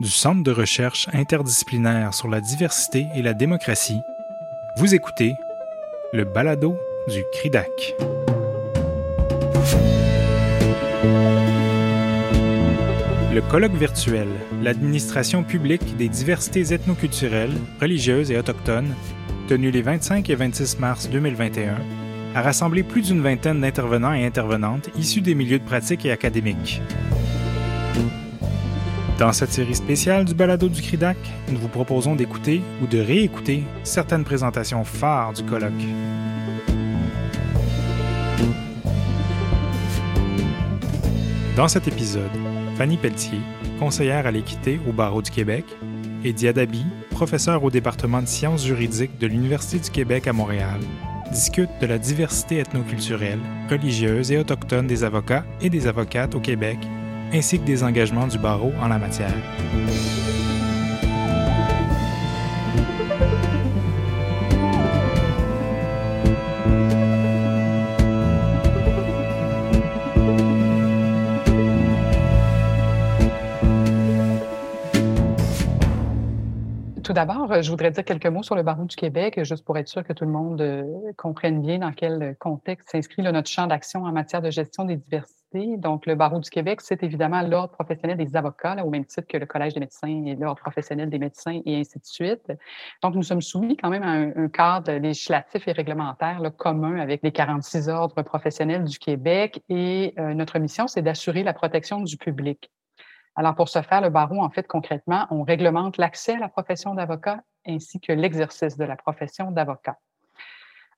du Centre de recherche interdisciplinaire sur la diversité et la démocratie, vous écoutez le balado du CRIDAC. Le colloque virtuel L'administration publique des diversités ethnoculturelles, religieuses et autochtones, tenu les 25 et 26 mars 2021, a rassemblé plus d'une vingtaine d'intervenants et intervenantes issus des milieux de pratique et académiques. Dans cette série spéciale du balado du CRIDAC, nous vous proposons d'écouter ou de réécouter certaines présentations phares du colloque. Dans cet épisode, Fanny Pelletier, conseillère à l'équité au barreau du Québec, et Diadabi, professeur au département de sciences juridiques de l'Université du Québec à Montréal, discutent de la diversité ethnoculturelle, religieuse et autochtone des avocats et des avocates au Québec ainsi que des engagements du barreau en la matière. D'abord, je voudrais dire quelques mots sur le barreau du Québec, juste pour être sûr que tout le monde euh, comprenne bien dans quel contexte s'inscrit notre champ d'action en matière de gestion des diversités donc, le Barreau du Québec, c'est évidemment l'Ordre professionnel des avocats, au même titre que le Collège des médecins et l'Ordre professionnel des médecins et ainsi de suite. Donc, nous sommes soumis quand même à un, cadre législatif et réglementaire commun avec les 46 ordres professionnels du Québec et euh, notre mission, c'est d'assurer la protection du public. Alors, pour ce faire, le barreau, en fait, concrètement, on réglemente l'accès à la profession d'avocat ainsi que l'exercice de la profession d'avocat.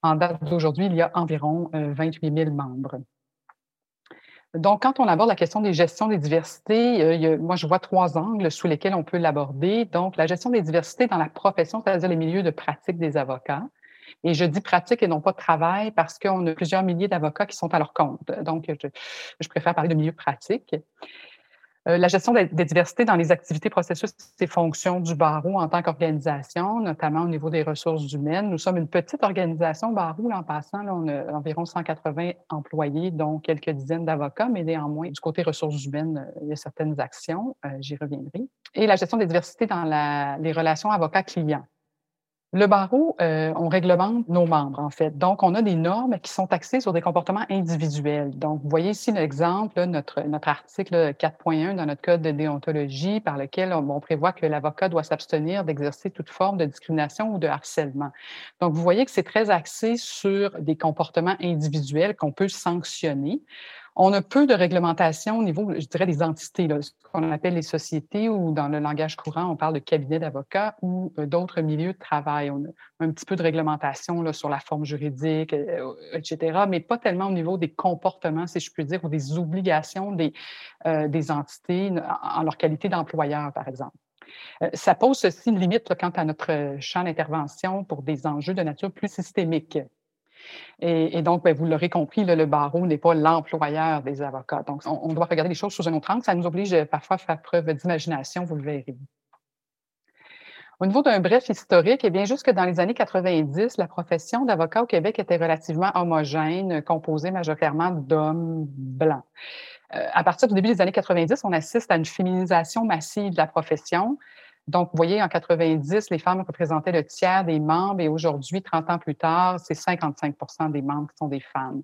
En date d'aujourd'hui, il y a environ 28 euh, 000 membres. Donc, quand on aborde la question des gestions des diversités, euh, moi, je vois trois angles sous lesquels on peut l'aborder. Donc, la gestion des diversités dans la profession, c'est-à-dire les milieux de pratique des avocats. Et je dis pratique et non pas travail parce qu'on a plusieurs milliers d'avocats qui sont à leur compte. Donc, je, je préfère parler de milieu pratique. Euh, la gestion des, diversités dans les activités, processus et fonctions du barreau en tant qu'organisation, notamment au niveau des ressources humaines. Nous sommes une petite organisation barreau, en passant, on a environ 180 employés, dont quelques dizaines d'avocats, mais néanmoins, du côté ressources humaines, euh, il y a certaines actions, euh, j'y reviendrai. Et la gestion des diversités dans les relations avocat-client. Le barreau, euh, on réglemente nos membres, en fait. Donc, on a des normes qui sont axées sur des comportements individuels. Donc, vous voyez ici l'exemple, notre, notre article 4.1 dans notre code de déontologie par lequel on, prévoit que l'avocat doit s'abstenir d'exercer toute forme de discrimination ou de harcèlement. Donc, vous voyez que c'est très axé sur des comportements individuels qu'on peut sanctionner. On a peu de réglementation au niveau, je dirais, des entités, ce qu'on appelle les sociétés ou dans le langage courant, on parle de cabinets d'avocats ou euh, d'autres milieux de travail. On a un petit peu de réglementation sur la forme juridique, euh, etc., mais pas tellement au niveau des comportements, si je puis dire, ou des obligations des, euh, des entités en leur qualité d'employeur, par exemple. Ça pose aussi une limite quant à notre champ d'intervention pour des enjeux de nature plus systémique. Et, donc, ben, vous l'aurez compris, le barreau n'est pas l'employeur des avocats. Donc, on, doit regarder les choses sous un autre angle. Ça nous oblige euh, parfois à faire preuve d'imagination, vous le verrez. Au niveau d'un bref historique, eh bien, jusque dans les années 90, la profession d'avocat au Québec était relativement homogène, composée majoritairement d'hommes blancs. Euh, à partir du début des années 90, on assiste à une féminisation massive de la profession. Donc, vous voyez, en 90, les femmes représentaient le tiers des membres et aujourd'hui, 30 ans plus tard, c'est 55% des membres qui sont des femmes.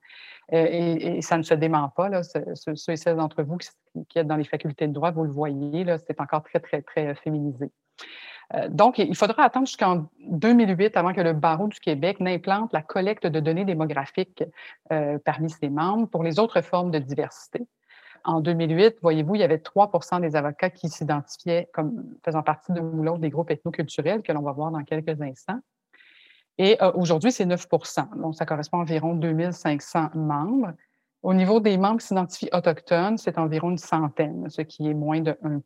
Euh, et, ça ne se dément pas. Là, ceux, et celles d'entre vous qui, êtes dans les facultés de droit, vous le voyez, c'est encore très, très, très féminisé. Euh, donc, il faudra attendre jusqu'en 2008 avant que le barreau du Québec n'implante la collecte de données démographiques euh, parmi ses membres pour les autres formes de diversité en 2008, voyez-vous, il y avait 3% des avocats qui s'identifiaient comme faisant partie de l'autre des groupes ethnoculturels que l'on va voir dans quelques instants. Et euh, aujourd'hui, c'est 9% Donc, ça correspond à environ 2500 membres. Au niveau des membres qui s'identifient autochtones, c'est environ une centaine, ce qui est moins de 1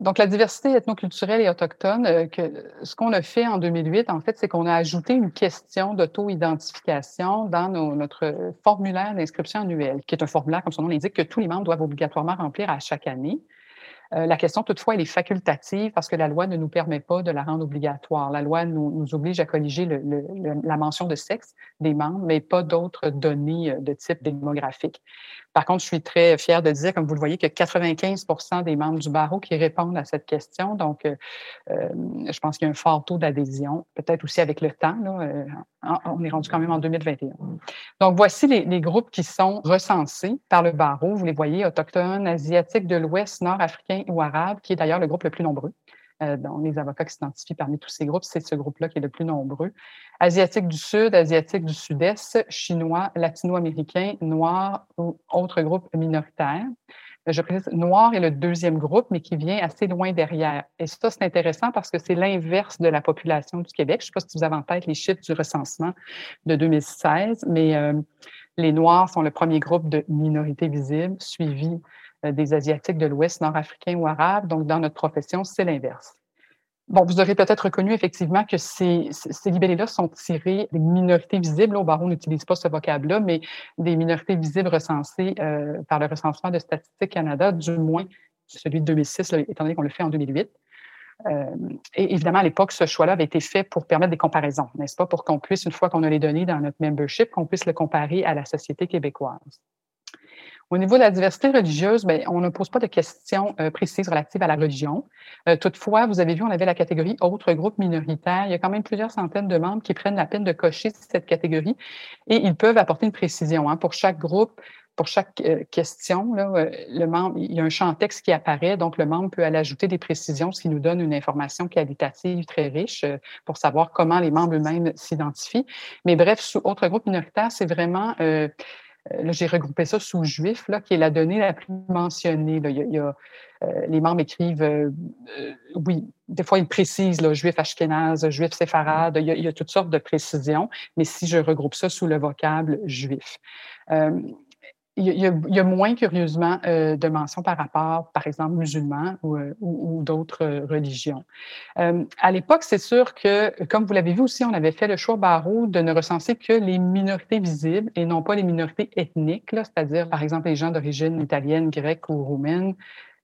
donc, la diversité ethnoculturelle et autochtone, euh, que, ce qu'on a fait en 2008, en fait, c'est qu'on a ajouté une question d'auto-identification dans notre formulaire d'inscription annuelle, qui est un formulaire, comme son nom l'indique, que tous les membres doivent obligatoirement remplir à chaque année. Euh, la question, toutefois, elle est facultative parce que la loi ne nous permet pas de la rendre obligatoire. La loi nous, oblige à colliger la mention de sexe des membres, mais pas d'autres données euh, de type démographique. Par contre, je suis très fière de dire, comme vous le voyez, que 95% des membres du barreau qui répondent à cette question. Donc, euh, je pense qu'il y a un fort taux d'adhésion, peut-être aussi avec le temps. Là, on est rendu quand même en 2021. Donc, voici les, les, groupes qui sont recensés par le barreau. Vous les voyez, autochtones, asiatiques de l'Ouest, nord-africains ou arabes, qui est d'ailleurs le groupe le plus nombreux. Euh, les avocats qui s'identifient parmi tous ces groupes, c'est ce groupe-là qui est le plus nombreux. Asiatiques du Sud, Asiatiques du Sud-Est, Chinois, Latino-Américains, Noirs ou autres groupes minoritaires. Je précise, Noir est le deuxième groupe, mais qui vient assez loin derrière. Et ça, c'est intéressant parce que c'est l'inverse de la population du Québec. Je ne sais pas si vous avez en tête les chiffres du recensement de 2016, mais euh, les Noirs sont le premier groupe de minorités visibles, suivi euh, des Asiatiques de l'Ouest, nord-africains ou arabes. Donc, dans notre profession, c'est l'inverse. Bon, vous aurez peut-être reconnu effectivement que ces, ces libellés-là sont tirés des minorités visibles. Au barreau, on n'utilise pas ce vocable-là, mais des minorités visibles recensées euh, par le recensement de Statistique Canada, du moins celui de 2006, étant donné qu'on le fait en 2008. Euh, et évidemment, à l'époque, ce choix-là avait été fait pour permettre des comparaisons, n'est-ce pas, pour qu'on puisse, une fois qu'on a les données dans notre membership, qu'on puisse le comparer à la société québécoise. Au niveau de la diversité religieuse, bien, on ne pose pas de questions euh, précises relatives à la religion. Euh, toutefois, vous avez vu, on avait la catégorie autres groupes minoritaires. Il y a quand même plusieurs centaines de membres qui prennent la peine de cocher cette catégorie et ils peuvent apporter une précision. Hein. Pour chaque groupe, pour chaque euh, question, là, le membre, il y a un champ texte qui apparaît, donc le membre peut aller ajouter des précisions, ce qui nous donne une information qualitative très riche pour savoir comment les membres eux-mêmes s'identifient. Mais bref, sous autres groupes minoritaires, c'est vraiment là, j'ai regroupé ça sous juif, là, qui est la donnée la plus mentionnée. Il y a, euh, les membres écrivent, euh, oui, des fois ils précisent, là, juif ashkénaze, juif séfarade, il y, a, il y, a, toutes sortes de précisions, mais si je regroupe ça sous le vocable juif il y, a, il y, a, moins, curieusement, euh, de mentions par rapport, par exemple, musulmans ou, euh, ou, ou d'autres euh, religions. Euh, à l'époque, c'est sûr que, comme vous l'avez vu aussi, on avait fait le choix barreau de ne recenser que les minorités visibles et non pas les minorités ethniques, c'est-à-dire, par exemple, les gens d'origine italienne, grecque ou roumaine,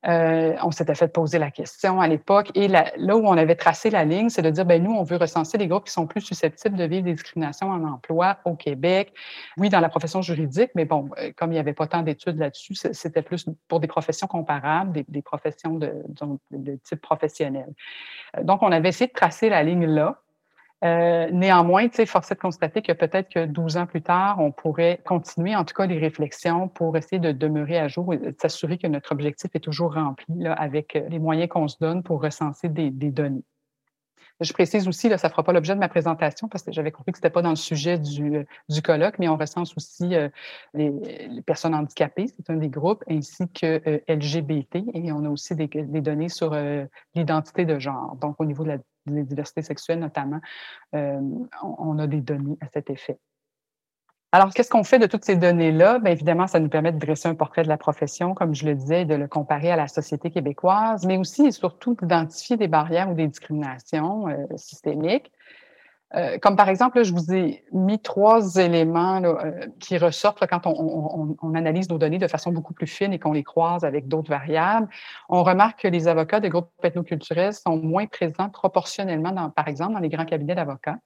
euh, on s'était fait poser la question à l'époque. Et là, où on avait tracé la ligne, c'est de dire, ben nous, on veut recenser les groupes qui sont plus susceptibles de vivre des discriminations en emploi au Québec. Oui, dans la profession juridique, mais bon, euh, comme il n'y avait pas tant d'études là-dessus, c'était plus pour des professions comparables, des, professions de, type professionnel. Euh, donc, on avait essayé de tracer la ligne là. Euh, néanmoins, force est de constater que peut-être que 12 ans plus tard, on pourrait continuer, en tout cas, les réflexions pour essayer de demeurer à jour et de s'assurer que notre objectif est toujours rempli là, avec euh, les moyens qu'on se donne pour recenser des données. Je précise aussi, là, ça ne fera pas l'objet de ma présentation parce que j'avais compris que ce n'était pas dans le sujet du, euh, du colloque, mais on recense aussi euh, les, personnes handicapées, c'est un des groupes, ainsi que euh, LGBT, et on a aussi des, données sur l'identité de genre. Donc, au niveau de la diversité sexuelle notamment, on, a des données à cet effet. Alors, qu'est-ce qu'on fait de toutes ces données-là? Bien, évidemment, ça nous permet de dresser un portrait de la profession, comme je le disais, de le comparer à la société québécoise, mais aussi et surtout d'identifier des barrières ou des discriminations euh, systémiques euh, comme par exemple, je vous ai mis trois éléments euh, qui ressortent quand on, analyse nos données de façon beaucoup plus fine et qu'on les croise avec d'autres variables. On remarque que les avocats des groupes ethnoculturels sont moins présents proportionnellement, par exemple, dans les grands cabinets d'avocats.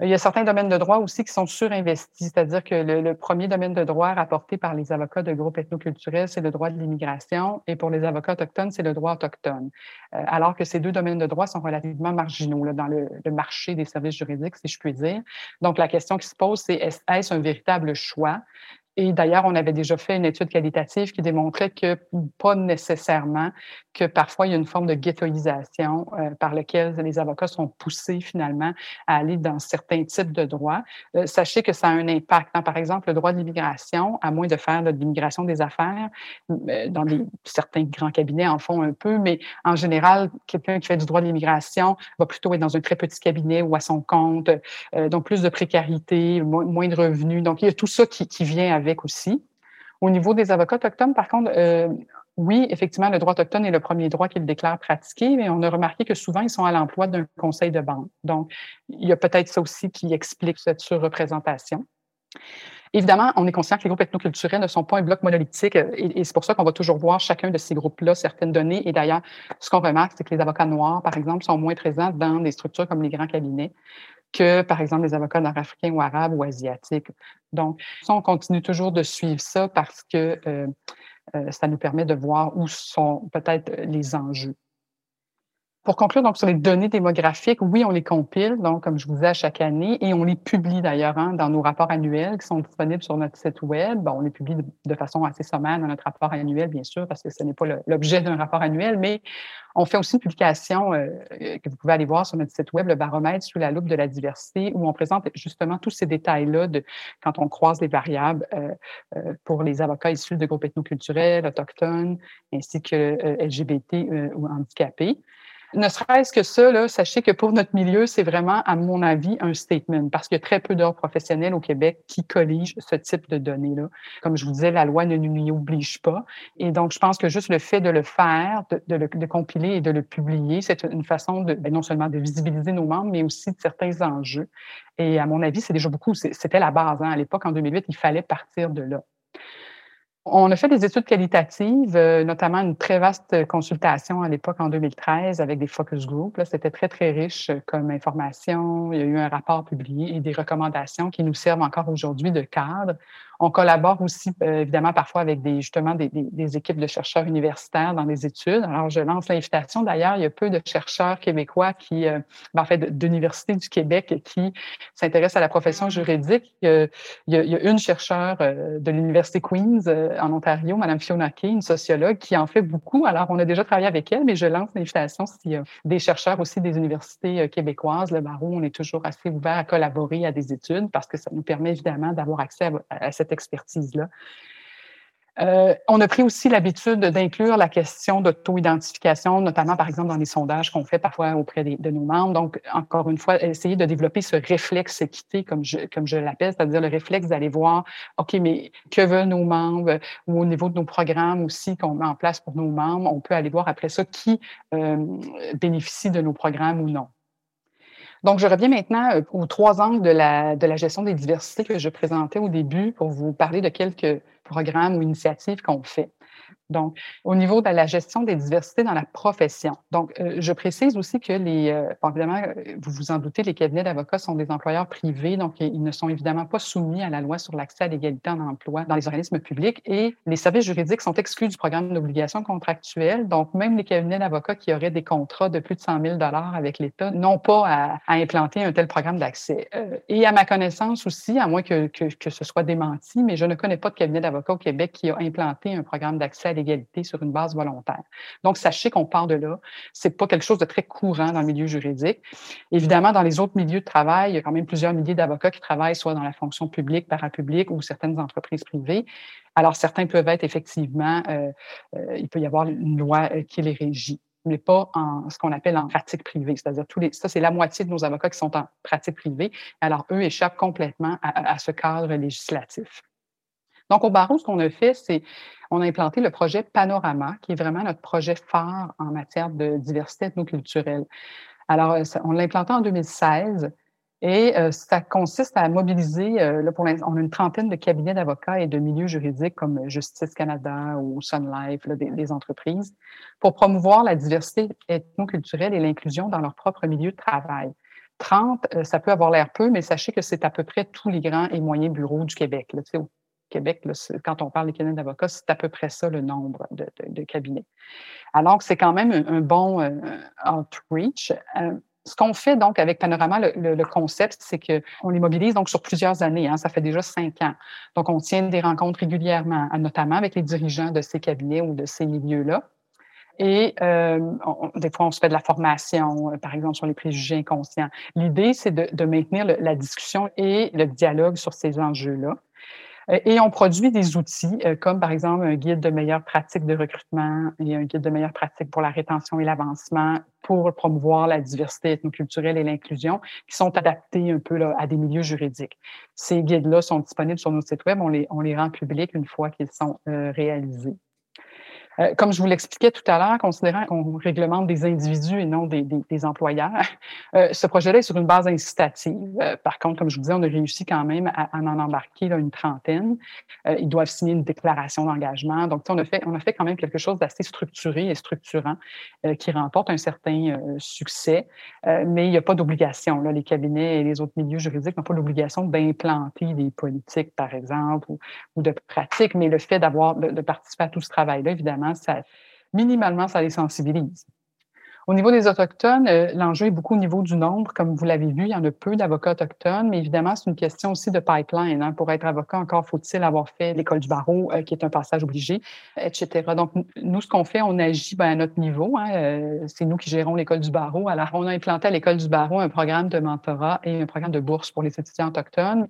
Il y a certains domaines de droit aussi qui sont surinvestis, c'est-à-dire que le, premier domaine de droit rapporté par les avocats de groupes ethnoculturels, c'est le droit de l'immigration, et pour les avocats autochtones, c'est le droit autochtone. Euh, alors que ces deux domaines de droit sont relativement marginaux dans le, le, marché des services juridiques, si je puis dire. Donc, la question qui se pose, c'est est-ce un véritable choix? Et d'ailleurs, on avait déjà fait une étude qualitative qui démontrait que pas nécessairement, que parfois il y a une forme de ghettoisation euh, par laquelle les avocats sont poussés finalement à aller dans certains types de droits. Euh, sachez que ça a un impact. Par exemple, le droit de l'immigration, à moins de faire de l'immigration des affaires, euh, dans certains grands cabinets en font un peu, mais en général, quelqu'un qui fait du droit de l'immigration va plutôt être dans un très petit cabinet ou à son compte, donc plus de précarité, moins, moins, de revenus. Donc, il y a tout ça qui, qui vient avec aussi. Au niveau des avocats autochtones, par contre, euh, oui, effectivement, le droit autochtone est le premier droit qu'ils déclarent pratiquer, mais on a remarqué que souvent, ils sont à l'emploi d'un conseil de banque. Donc, il y a peut-être ça aussi qui explique cette surreprésentation. Évidemment, on est conscient que les groupes ethnoculturels ne sont pas un bloc monolithique et, c'est pour ça qu'on va toujours voir chacun de ces groupes-là certaines données. Et d'ailleurs, ce qu'on remarque, c'est que les avocats noirs, par exemple, sont moins présents dans des structures comme les grands cabinets que, par exemple, les avocats nord-africains ou arabes ou asiatiques. Donc, on continue toujours de suivre ça parce que euh, euh, ça nous permet de voir où sont peut-être les enjeux. Pour conclure, donc, sur les données démographiques, oui, on les compile, donc, comme je vous disais, à chaque année, et on les publie d'ailleurs hein, dans nos rapports annuels qui sont disponibles sur notre site Web. Bon, on les publie de, façon assez sommaire dans notre rapport annuel, bien sûr, parce que ce n'est pas l'objet d'un rapport annuel, mais on fait aussi une publication euh, que vous pouvez aller voir sur notre site Web, le baromètre sous la loupe de la diversité, où on présente justement tous ces détails-là de quand on croise les variables euh, euh, pour les avocats issus de groupes ethnoculturels, autochtones, ainsi que LGBT ou handicapés. Ne serait-ce que ça, sachez que pour notre milieu, c'est vraiment, à mon avis, un statement, parce qu'il y a très peu d'ordres professionnels au Québec qui colligent ce type de données-là. Comme je vous disais, la loi ne nous oblige pas. Et donc, je pense que juste le fait de le faire, de, le compiler et de le publier, c'est une façon de, ben, non seulement de visibiliser nos membres, mais aussi de certains enjeux. Et à mon avis, c'est déjà beaucoup. C'était la base. Hein. À l'époque, en 2008, il fallait partir de là. On a fait des études qualitatives, euh, notamment une très vaste consultation à l'époque en 2013 avec des focus groups. C'était très, très riche comme information. Il y a eu un rapport publié et des recommandations qui nous servent encore aujourd'hui de cadre. On collabore aussi, euh, évidemment, parfois avec des, justement des, des, équipes de chercheurs universitaires dans les études. Alors, je lance l'invitation. D'ailleurs, il y a peu de chercheurs québécois qui, euh, ben, en fait, d'universités du Québec qui s'intéressent à la profession juridique. Il y a, une chercheure euh, de l'Université Queen's en Ontario, Mme Fiona Kay, une sociologue, qui en fait beaucoup. Alors, on a déjà travaillé avec elle, mais je lance l'invitation s'il y a des chercheurs aussi des universités québécoises. Le barreau, on est toujours assez ouvert à collaborer à des études parce que ça nous permet évidemment d'avoir accès à, à cette expertise-là. Euh, on a pris aussi l'habitude d'inclure la question d'auto-identification, notamment par exemple dans les sondages qu'on fait parfois auprès de nos membres. Donc, encore une fois, essayer de développer ce réflexe équité, comme je, l'appelle, c'est-à-dire le réflexe d'aller voir, OK, mais que veulent nos membres? Ou au niveau de nos programmes aussi qu'on met en place pour nos membres, on peut aller voir après ça qui euh, bénéficie de nos programmes ou non. Donc, je reviens maintenant euh, aux trois angles de la, de la gestion des diversités que je présentais au début pour vous parler de quelques programmes ou initiatives qu'on fait. Donc, au niveau de la gestion des diversités dans la profession. Donc, euh, je précise aussi que les, euh, évidemment, euh, vous vous en doutez, les cabinets d'avocats sont des employeurs privés, donc ils ne sont évidemment pas soumis à la loi sur l'accès à l'égalité en emploi dans les organismes publics et les services juridiques sont exclus du programme d'obligation contractuelle. Donc, même les cabinets d'avocats qui auraient des contrats de plus de 100 000 avec l'État n'ont pas à, implanter un tel programme d'accès. et à ma connaissance aussi, à moins que, que, que ce soit démenti, mais je ne connais pas de cabinet d'avocats au Québec qui a implanté un programme d'accès à sur une base volontaire. Donc, sachez qu'on part de là. C'est pas quelque chose de très courant dans le milieu juridique. Évidemment, dans les autres milieux de travail, il y a quand même plusieurs milliers d'avocats qui travaillent soit dans la fonction publique, parapublique ou certaines entreprises privées. Alors, certains peuvent être effectivement, euh, euh, il peut y avoir une loi euh, qui les régit mais pas en ce qu'on appelle en pratique privée. C'est-à-dire, tous les, ça, c'est la moitié de nos avocats qui sont en pratique privée. Alors, eux échappent complètement à ce cadre législatif. Donc, au barreau, ce qu'on a fait, c'est on a implanté le projet Panorama, qui est vraiment notre projet phare en matière de diversité ethnoculturelle. Alors, euh, on l'a implanté en 2016 et euh, ça consiste à mobiliser, euh, là, pour on a une trentaine de cabinets d'avocats et de milieux juridiques comme Justice Canada ou Sun Life, des, entreprises, pour promouvoir la diversité ethnoculturelle et l'inclusion dans leur propre milieu de travail. 30, ça peut avoir l'air peu, mais sachez que c'est à peu près tous les grands et moyens bureaux du Québec. Québec, quand on parle des cabinets d'avocats, c'est à peu près ça le nombre de, cabinets. Alors que c'est quand même un, bon euh, outreach. Euh, ce qu'on fait donc avec Panorama, le, concept, c'est qu'on les mobilise donc sur plusieurs années. Hein, ça fait déjà cinq ans. Donc, on tient des rencontres régulièrement, notamment avec les dirigeants de ces cabinets ou de ces milieux-là. Et euh, des fois, on se fait de la formation, par exemple, sur les préjugés inconscients. L'idée, c'est de, maintenir la discussion et le dialogue sur ces enjeux-là. Euh, et on produit des outils euh, comme par exemple un guide de meilleures pratiques de recrutement et un guide de meilleures pratiques pour la rétention et l'avancement pour promouvoir la diversité ethnoculturelle et l'inclusion qui sont adaptés un peu à des milieux juridiques. Ces guides-là sont disponibles sur nos sites web. On les, on les rend publics une fois qu'ils sont euh, réalisés. Euh, comme je vous l'expliquais tout à l'heure, considérant qu'on réglemente des individus et non des, employeurs, euh, ce projet-là est sur une base incitative. Euh, par contre, comme je vous disais, on a réussi quand même à, en embarquer une trentaine. Ils doivent signer une déclaration d'engagement. Donc, on a, fait, on a fait quand même quelque chose d'assez structuré et structurant qui remporte un certain succès, mais il n'y a pas d'obligation. Les cabinets et les autres milieux juridiques n'ont pas l'obligation d'implanter des politiques, par exemple, ou, de pratiques, mais le fait d'avoir de participer à tout ce travail-là, évidemment, minimalement, ça les sensibilise. Au niveau des Autochtones, euh, l'enjeu est beaucoup au niveau du nombre. Comme vous l'avez vu, il y en a peu d'avocats autochtones, mais évidemment, c'est une question aussi de pipeline. Hein. Pour être avocat, encore faut-il avoir fait l'école du barreau, euh, qui est un passage obligé, etc. Donc, nous, ce qu'on fait, on agit ben, à notre niveau. Hein. Euh, c'est nous qui gérons l'école du barreau. Alors, on a implanté à l'école du barreau un programme de mentorat et un programme de bourse pour les étudiants autochtones.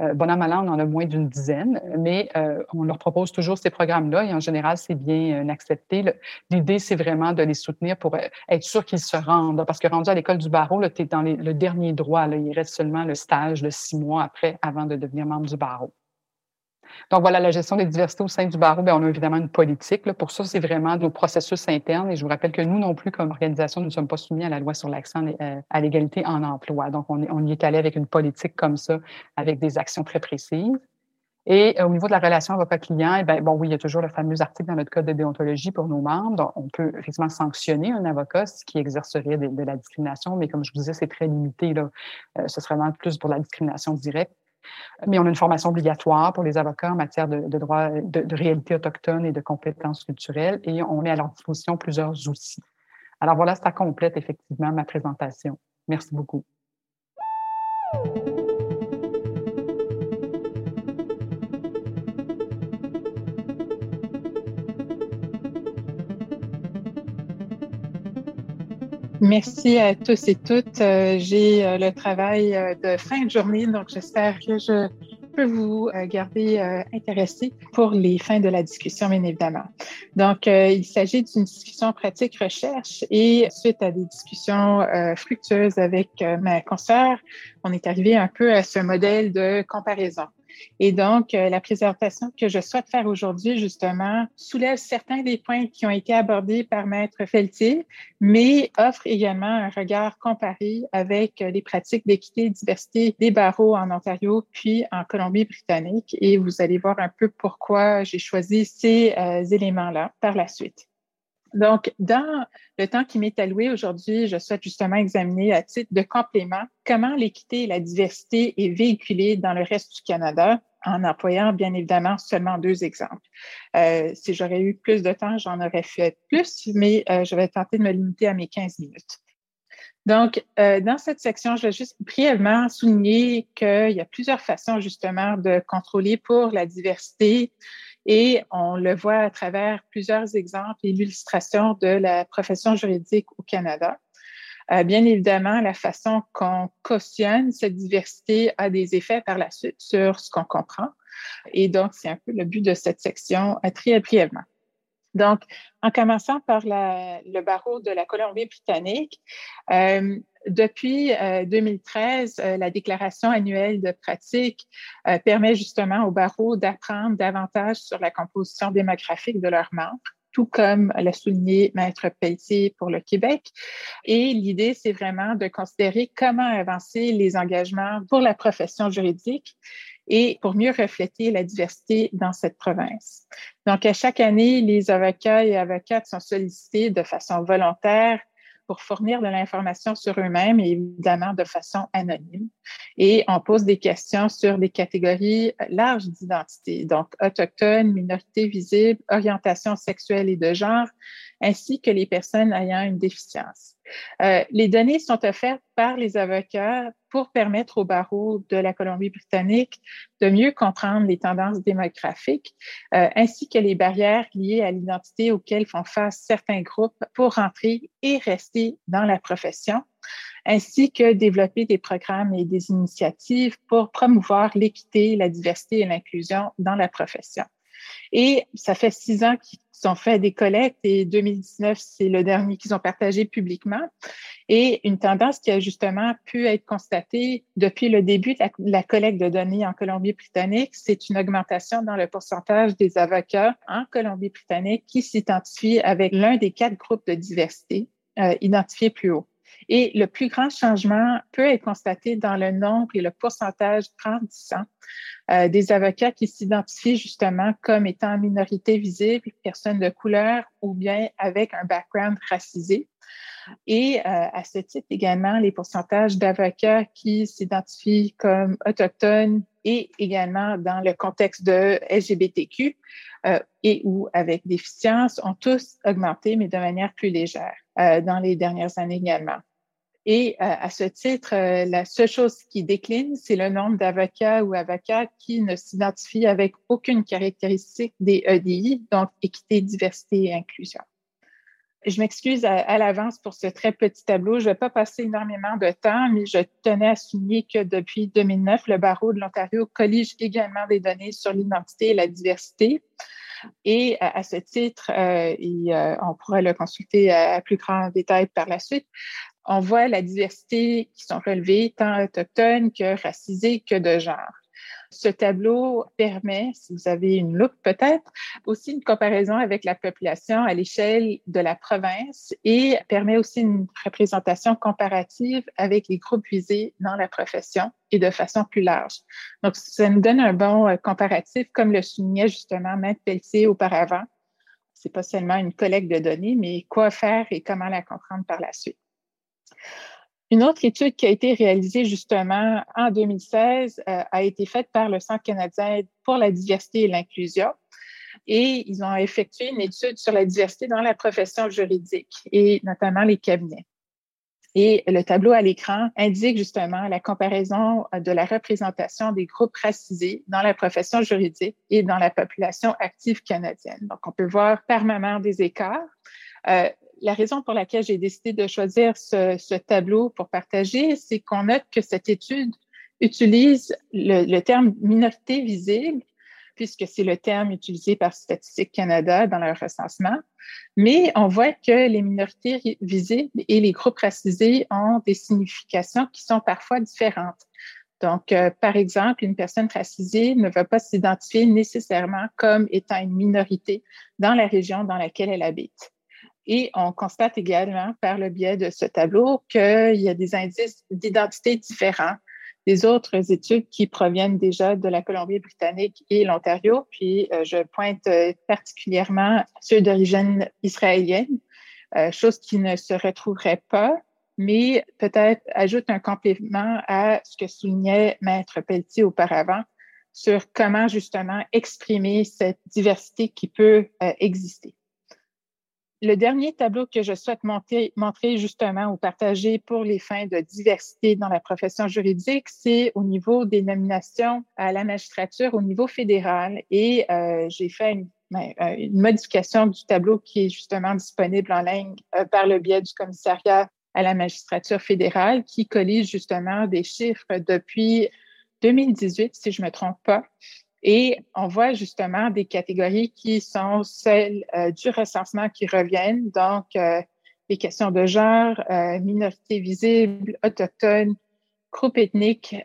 Euh, bon an, on en a moins d'une dizaine, mais euh, on leur propose toujours ces programmes-là et en général, c'est bien euh, accepté. L'idée, c'est vraiment de les soutenir pour être sûr qu'ils se rendent. Parce que rendu à l'école du barreau, tu es dans le dernier droit. Là, il reste seulement le stage de six mois après avant de devenir membre du barreau. Donc voilà, la gestion des diversités au sein du barreau, bien, on a évidemment une politique. Pour ça, c'est vraiment nos processus internes. Et je vous rappelle que nous non plus, comme organisation, nous ne sommes pas soumis à la loi sur l'accès euh, à l'égalité en emploi. Donc, on, on y est allé avec une politique comme ça, avec des actions très précises. Et euh, au niveau de la relation avocat-client, eh bon, oui, il y a toujours le fameux article dans notre code de déontologie pour nos membres. On peut effectivement sanctionner un avocat qui exercerait de, la discrimination, mais comme je vous disais, c'est très limité. Là. Euh, ce serait vraiment plus pour la discrimination directe. Mais on a une formation obligatoire pour les avocats en matière de, droit de, réalité autochtone et de compétences culturelles et on met à leur disposition plusieurs outils. Alors voilà, ça complète effectivement ma présentation. Merci beaucoup. Merci à tous et toutes. Euh, j'ai euh, le travail euh, de fin de journée, donc j'espère que je peux vous garder intéressé pour les fins de la discussion, bien évidemment. Donc, il s'agit d'une discussion pratique recherche et suite à des discussions fructueuses avec ma consoeur, on est arrivé un peu à ce modèle de comparaison. Et donc, euh, la présentation que je souhaite faire aujourd'hui, justement, soulève certains des points qui ont été abordés par Maître Feltier, mais offre également un regard comparé avec les pratiques d'équité et diversité des barreaux en Ontario puis en Colombie-Britannique. Et vous allez voir un peu pourquoi j'ai choisi ces euh, éléments-là par la suite. Donc, dans le temps qui m'est alloué aujourd'hui, je souhaite justement examiner à titre de complément comment l'équité et la diversité est véhiculée dans le reste du Canada en employant bien évidemment seulement deux exemples. Euh, si j'aurais eu plus de temps, j'en aurais fait plus, mais euh, je vais tenter de me limiter à mes 15 minutes. Donc, euh, dans cette section, je vais juste brièvement souligner qu'il y a plusieurs façons justement de contrôler pour la diversité et on le voit à travers plusieurs exemples et illustrations de la profession juridique au Canada. Euh, bien évidemment, la façon qu'on cautionne cette diversité a des effets par la suite sur ce qu'on comprend. Et donc, c'est un peu le but de cette section euh, très brièvement. Donc, en commençant par le barreau de la Colombie-Britannique, euh, depuis 2013, euh, euh, la déclaration annuelle de pratique permet justement aux barreaux d'apprendre davantage sur la composition démographique de leurs membres tout comme l'a souligné Maître Pelletier pour le Québec. Et l'idée, c'est vraiment de considérer comment avancer les engagements pour la profession juridique et pour mieux refléter la diversité dans cette province. Donc, à chaque année, les avocats et avocates sont sollicités de façon volontaire pour fournir de l'information sur eux-mêmes et évidemment de façon anonyme. Et on pose des questions sur des catégories larges d'identité, donc autochtones, minorités visibles, orientation sexuelle et de genre, ainsi que les personnes ayant une déficience. Euh, les données sont offertes par les avocats pour permettre au barreau de la Colombie-Britannique de mieux comprendre les tendances démographiques euh, ainsi que les barrières liées à l'identité auxquelles font face certains groupes pour rentrer et rester dans la profession, ainsi que développer des programmes et des initiatives pour promouvoir l'équité, la diversité et l'inclusion dans la profession. Et ça fait six ans qu'ils ils ont fait des collectes et 2019, c'est le dernier qu'ils ont partagé publiquement. Et une tendance qui a justement pu être constatée depuis le début de la, collecte de données en Colombie-Britannique, c'est une augmentation dans le pourcentage des avocats en Colombie-Britannique qui s'identifient avec l'un des quatre groupes de diversité euh, identifiés plus haut. Et le plus grand changement peut être constaté dans le nombre et le pourcentage grandissant euh, des avocats qui s'identifient justement comme étant minorité visible, personnes de couleur ou bien avec un background racisé. Et euh, à ce titre également, les pourcentages d'avocats qui s'identifient comme autochtones et également dans le contexte de LGBTQ euh, et ou avec déficience ont tous augmenté, mais de manière plus légère dans les dernières années également. Et euh, à ce titre, euh, la seule chose qui décline, c'est le nombre d'avocats ou avocats qui ne s'identifient avec aucune caractéristique des EDI, donc équité, diversité et inclusion. Je m'excuse à, l'avance pour ce très petit tableau. Je ne vais pas passer énormément de temps, mais je tenais à souligner que depuis 2009, le barreau de l'Ontario collige également des données sur l'identité et la diversité. Et à, ce titre, euh, on pourra le consulter à, plus grand détail par la suite on voit la diversité qui sont relevées, tant autochtones que racisées que de genre. Ce tableau permet, si vous avez une loupe peut-être, aussi une comparaison avec la population à l'échelle de la province et permet aussi une représentation comparative avec les groupes visés dans la profession et de façon plus large. Donc, ça nous donne un bon euh, comparatif, comme le soulignait justement Maître Pelletier auparavant. C'est pas seulement une collecte de données, mais quoi faire et comment la comprendre par la suite. Une autre étude qui a été réalisée justement en 2016 euh, a été faite par le Centre canadien pour la diversité et l'inclusion. Et ils ont effectué une étude sur la diversité dans la profession juridique et notamment les cabinets. Et le tableau à l'écran indique justement la comparaison de la représentation des groupes racisés dans la profession juridique et dans la population active canadienne. Donc, on peut voir permanemment des écarts. Euh, la raison pour laquelle j'ai décidé de choisir ce, tableau pour partager, c'est qu'on note que cette étude utilise le, terme minorité visible, puisque c'est le terme utilisé par Statistique Canada dans leur recensement. Mais on voit que les minorités visibles et les groupes racisés ont des significations qui sont parfois différentes. Donc, euh, par exemple, une personne racisée ne va pas s'identifier nécessairement comme étant une minorité dans la région dans laquelle elle habite. Et on constate également par le biais de ce tableau qu'il y a des indices d'identité différents des autres études qui proviennent déjà de la Colombie-Britannique et l'Ontario. Puis euh, je pointe euh, particulièrement ceux d'origine israélienne, euh, chose qui ne se retrouverait pas, mais peut-être ajoute un complément à ce que soulignait Maître Pelletier auparavant sur comment justement exprimer cette diversité qui peut exister. Le dernier tableau que je souhaite montrer justement ou partager pour les fins de diversité dans la profession juridique, c'est au niveau des nominations à la magistrature au niveau fédéral. Et euh, j'ai fait ben, euh, une, modification du tableau qui est justement disponible en ligne euh, par le biais du commissariat à la magistrature fédérale qui collige justement des chiffres depuis 2018, si je ne me trompe pas, et on voit justement des catégories qui sont celles euh, du recensement qui reviennent, donc euh, les questions de genre, euh, minorité visible, autochtone, groupe ethnique,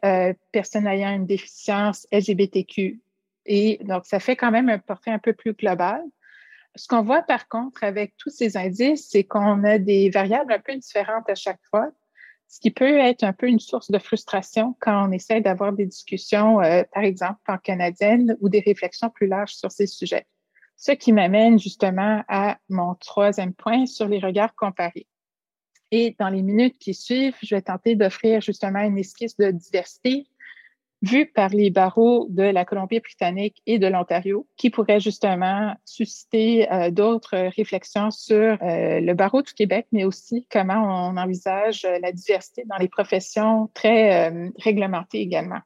personnes ayant une déficience LGBTQ. Et donc, ça fait quand même un portrait un peu plus global. Ce qu'on voit par contre avec tous ces indices, c'est qu'on a des variables un peu différentes à chaque fois ce qui peut être un peu une source de frustration quand on essaie d'avoir des discussions, euh, par exemple, en canadienne ou des réflexions plus larges sur ces sujets. Ce qui m'amène justement à mon troisième point sur les regards comparés. Et dans les minutes qui suivent, je vais tenter d'offrir justement une esquisse de diversité vu par les barreaux de la Colombie-Britannique et de l'Ontario, qui pourrait justement susciter euh, d'autres réflexions sur euh, le barreau du Québec, mais aussi comment on envisage euh, la diversité dans les professions très réglementées également.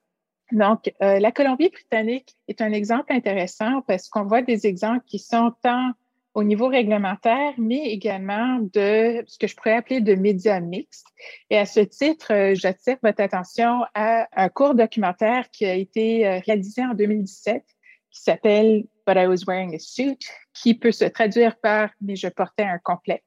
Donc, la Colombie-Britannique est un exemple intéressant parce qu'on voit des exemples qui sont tant au niveau réglementaire, mais également de ce que je pourrais appeler de médias mixtes. Et à ce titre, euh, j'attire votre attention à un court documentaire qui a été euh, réalisé en 2017 qui s'appelle But I Was Wearing a Suit, qui peut se traduire par mais je portais un complet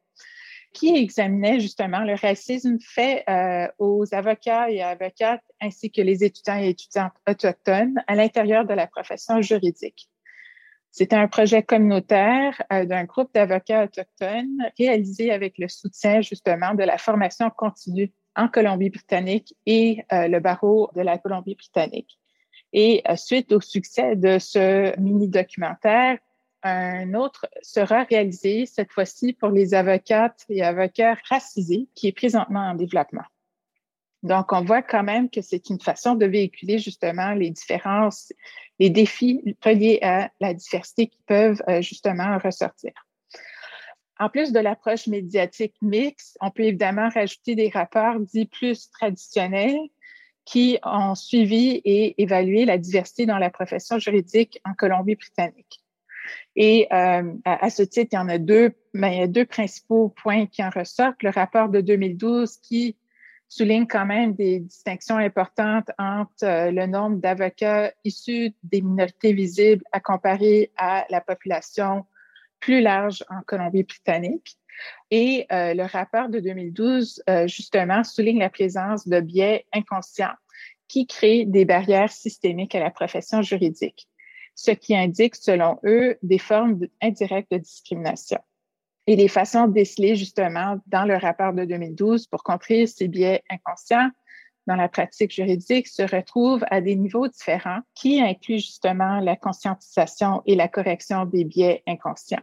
qui examinait justement le racisme fait euh, aux avocats et avocates ainsi que les étudiants et étudiantes autochtones à l'intérieur de la profession juridique. C'était un projet communautaire euh, d'un groupe d'avocats autochtones réalisé avec le soutien justement de la formation continue en Colombie-Britannique et euh, le barreau de la Colombie-Britannique. Et suite au succès de ce mini-documentaire, un autre sera réalisé cette fois-ci pour les avocates et avocats racisés qui est présentement en développement. Donc, on voit quand même que c'est une façon de véhiculer justement les différences, les défis reliés à la diversité qui peuvent euh, justement ressortir. En plus de l'approche médiatique mixte, on peut évidemment rajouter des rapports dits plus traditionnels qui ont suivi et évalué la diversité dans la profession juridique en Colombie-Britannique. Et euh, à, ce titre, il y en a deux, mais a deux principaux points qui en ressortent. Le rapport de 2012 qui souligne quand même des distinctions importantes entre euh, le nombre d'avocats issus des minorités visibles à comparer à la population plus large en Colombie-Britannique. Et euh, le rapport de 2012, justement, souligne la présence de biais inconscients qui créent des barrières systémiques à la profession juridique ce qui indique, selon eux, des formes indirectes de discrimination. Et les façons de déceler, justement, dans le rapport de 2012 pour contrer ces biais inconscients dans la pratique juridique se retrouvent à des niveaux différents qui incluent justement la conscientisation et la correction des biais inconscients,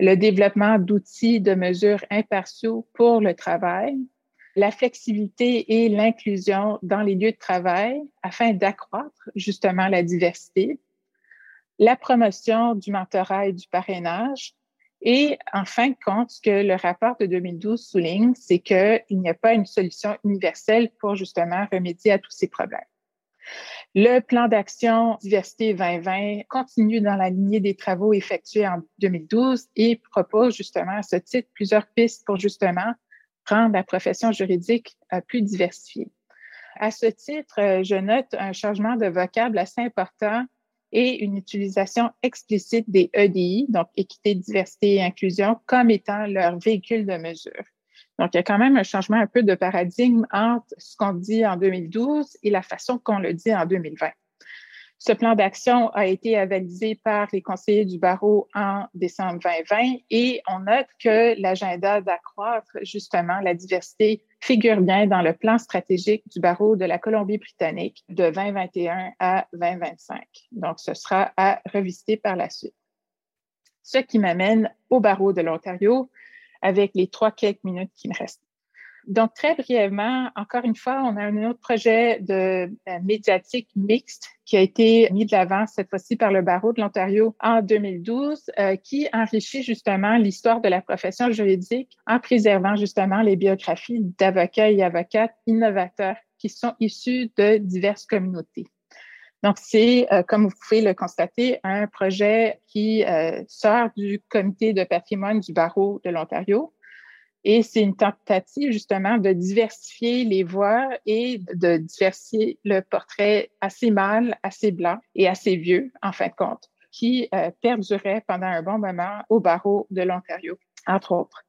le développement d'outils de mesures impartiaux pour le travail, la flexibilité et l'inclusion dans les lieux de travail afin d'accroître justement la diversité, la promotion du mentorat et du parrainage. Et en fin de compte, ce que le rapport de 2012 souligne, c'est qu'il n'y a pas une solution universelle pour justement remédier à tous ces problèmes. Le plan d'action diversité 2020 continue dans la lignée des travaux effectués en 2012 et propose justement à ce titre plusieurs pistes pour justement rendre la profession juridique euh, plus diversifiée. À ce titre, euh, je note un changement de vocable assez important et une utilisation explicite des EDI, donc équité, diversité et inclusion, comme étant leur véhicule de mesure. Donc, il y a quand même un changement un peu de paradigme entre ce qu'on dit en 2012 et la façon qu'on le dit en 2020. Ce plan d'action a été avalisé par les conseillers du barreau en décembre 2020 et on note que l'agenda d'accroître justement la diversité figure bien dans le plan stratégique du barreau de la Colombie-Britannique de 2021 à 2025. Donc, ce sera à revisiter par la suite. Ce qui m'amène au barreau de l'Ontario avec les trois quelques minutes qui me restent. Donc, très brièvement, encore une fois, on a un autre projet de euh, médiatique mixte qui a été mis de l'avant cette fois-ci par le barreau de l'Ontario en 2012, euh, qui enrichit justement l'histoire de la profession juridique en préservant justement les biographies d'avocats et avocates innovateurs qui sont issus de diverses communautés. Donc, c'est, euh, comme vous pouvez le constater, un projet qui sort du comité de patrimoine du barreau de l'Ontario, et c'est une tentative justement de diversifier les voix et de diversifier le portrait assez mâle, assez blanc et assez vieux, en fin de compte, qui euh, perdurait pendant un bon moment au barreau de l'Ontario, entre autres.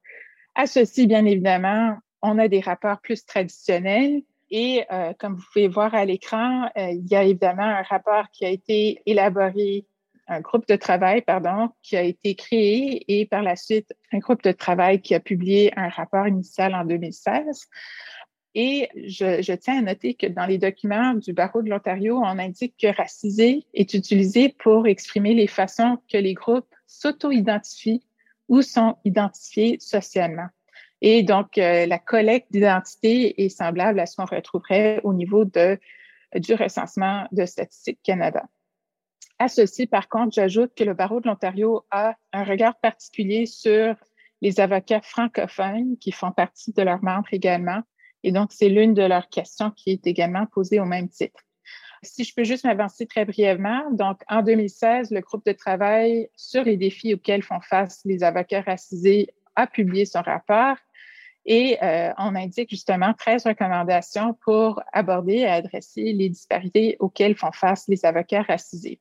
À ceci, bien évidemment, on a des rapports plus traditionnels et euh, comme vous pouvez voir à l'écran, euh, il y a évidemment un rapport qui a été élaboré un groupe de travail, pardon, qui a été créé et par la suite un groupe de travail qui a publié un rapport initial en 2016. Et je, tiens à noter que dans les documents du barreau de l'Ontario, on indique que racisé est utilisé pour exprimer les façons que les groupes s'auto-identifient ou sont identifiés socialement. Et donc, euh, la collecte d'identité est semblable à ce qu'on retrouverait au niveau de, du recensement de Statistique Canada. À ceci, par contre, j'ajoute que le barreau de l'Ontario a un regard particulier sur les avocats francophones qui font partie de leurs membres également. Et donc, c'est l'une de leurs questions qui est également posée au même titre. Si je peux juste m'avancer très brièvement, donc en 2016, le groupe de travail sur les défis auxquels font face les avocats racisés a publié son rapport Et euh, on indique justement 13 recommandations pour aborder et adresser les disparités auxquelles font face les avocats racisés.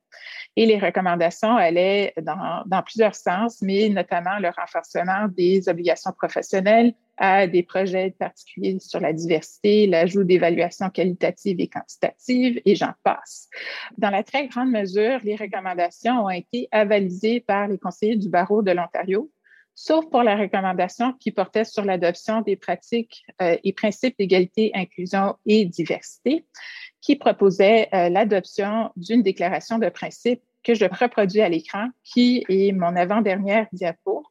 Et les recommandations allaient dans, dans plusieurs sens, mais notamment le renforcement des obligations professionnelles, à des projets particuliers sur la diversité, l'ajout d'évaluations qualitatives et quantitatives, et j'en passe. Dans la très grande mesure, les recommandations ont été avalisées par les conseillers du barreau de l'Ontario, sauf pour la recommandation qui portait sur l'adoption des pratiques euh, et principes d'égalité, inclusion et diversité, qui proposait euh, l'adoption d'une déclaration de principe que je reproduis à l'écran, qui est mon avant-dernière diapo.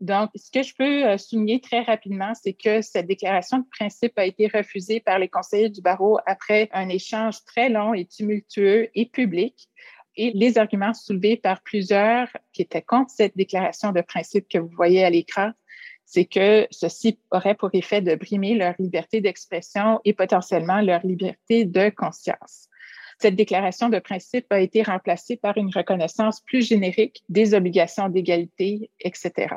Donc, ce que je peux euh, souligner très rapidement, c'est que cette déclaration de principe a été refusée par les conseillers du barreau après un échange très long et tumultueux et public. Et les arguments soulevés par plusieurs qui étaient contre cette déclaration de principe que vous voyez à l'écran, c'est que ceci aurait pour effet de brimer leur liberté d'expression et potentiellement leur liberté de conscience. Cette déclaration de principe a été remplacée par une reconnaissance plus générique des obligations d'égalité, etc.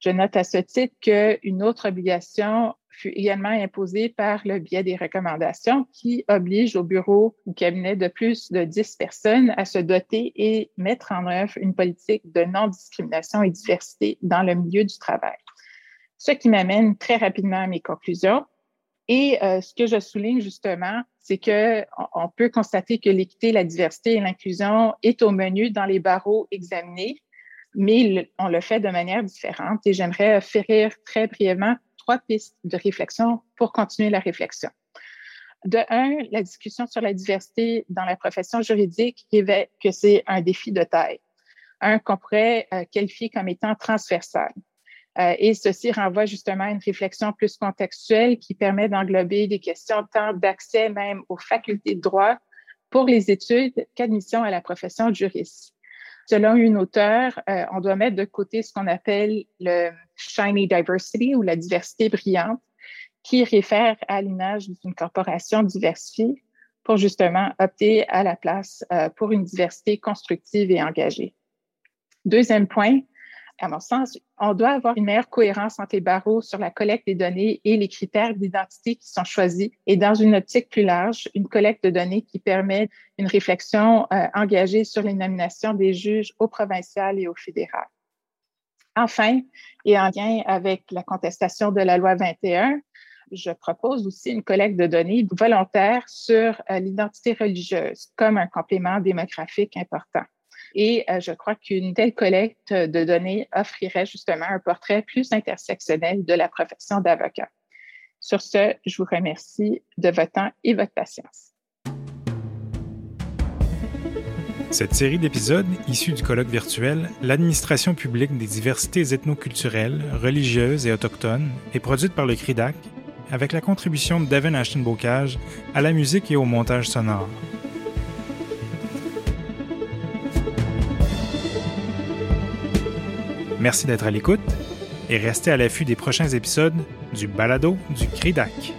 Je note à ce titre qu'une autre obligation fut également imposée par le biais des recommandations qui oblige au bureau ou cabinet de plus de 10 personnes à se doter et mettre en œuvre une politique de non-discrimination et diversité dans le milieu du travail. Ce qui m'amène très rapidement à mes conclusions. Et euh, ce que je souligne justement, c'est que on peut constater que l'équité, la diversité et l'inclusion est au menu dans les barreaux examinés mais on le fait de manière différente. Et j'aimerais offrir très brièvement trois pistes de réflexion pour continuer la réflexion. De un, la discussion sur la diversité dans la profession juridique révèle que c'est un défi de taille, un qu'on pourrait euh, qualifier comme étant transversal. Euh, et ceci renvoie justement à une réflexion plus contextuelle qui permet d'englober des questions tant d'accès même aux facultés de droit pour les études qu'admission à la profession juriste. Selon une auteure, euh, on doit mettre de côté ce qu'on appelle le shiny diversity ou la diversité brillante, qui réfère à l'image d'une corporation diversifiée pour justement opter à la place euh, pour une diversité constructive et engagée. Deuxième point, à mon sens, on doit avoir une meilleure cohérence entre les barreaux sur la collecte des données et les critères d'identité qui sont choisis. Et dans une optique plus large, une collecte de données qui permet une réflexion euh, engagée sur les nominations des juges au provincial et au fédéral. Enfin, et en lien avec la contestation de la loi 21, je propose aussi une collecte de données volontaire sur euh, l'identité religieuse comme un complément démographique important. Et euh, je crois qu'une telle collecte de données offrirait justement un portrait plus intersectionnel de la profession d'avocat. Sur ce, je vous remercie de votre temps et votre patience. Cette série d'épisodes, issus du colloque virtuel L'administration publique des diversités ethnoculturelles, religieuses et autochtones, est produite par le CRIDAC avec la contribution de Devin Ashton-Bocage à la musique et au montage sonore. Merci d'être à l'écoute et restez à l'affût des prochains épisodes du Balado du CRIDAC.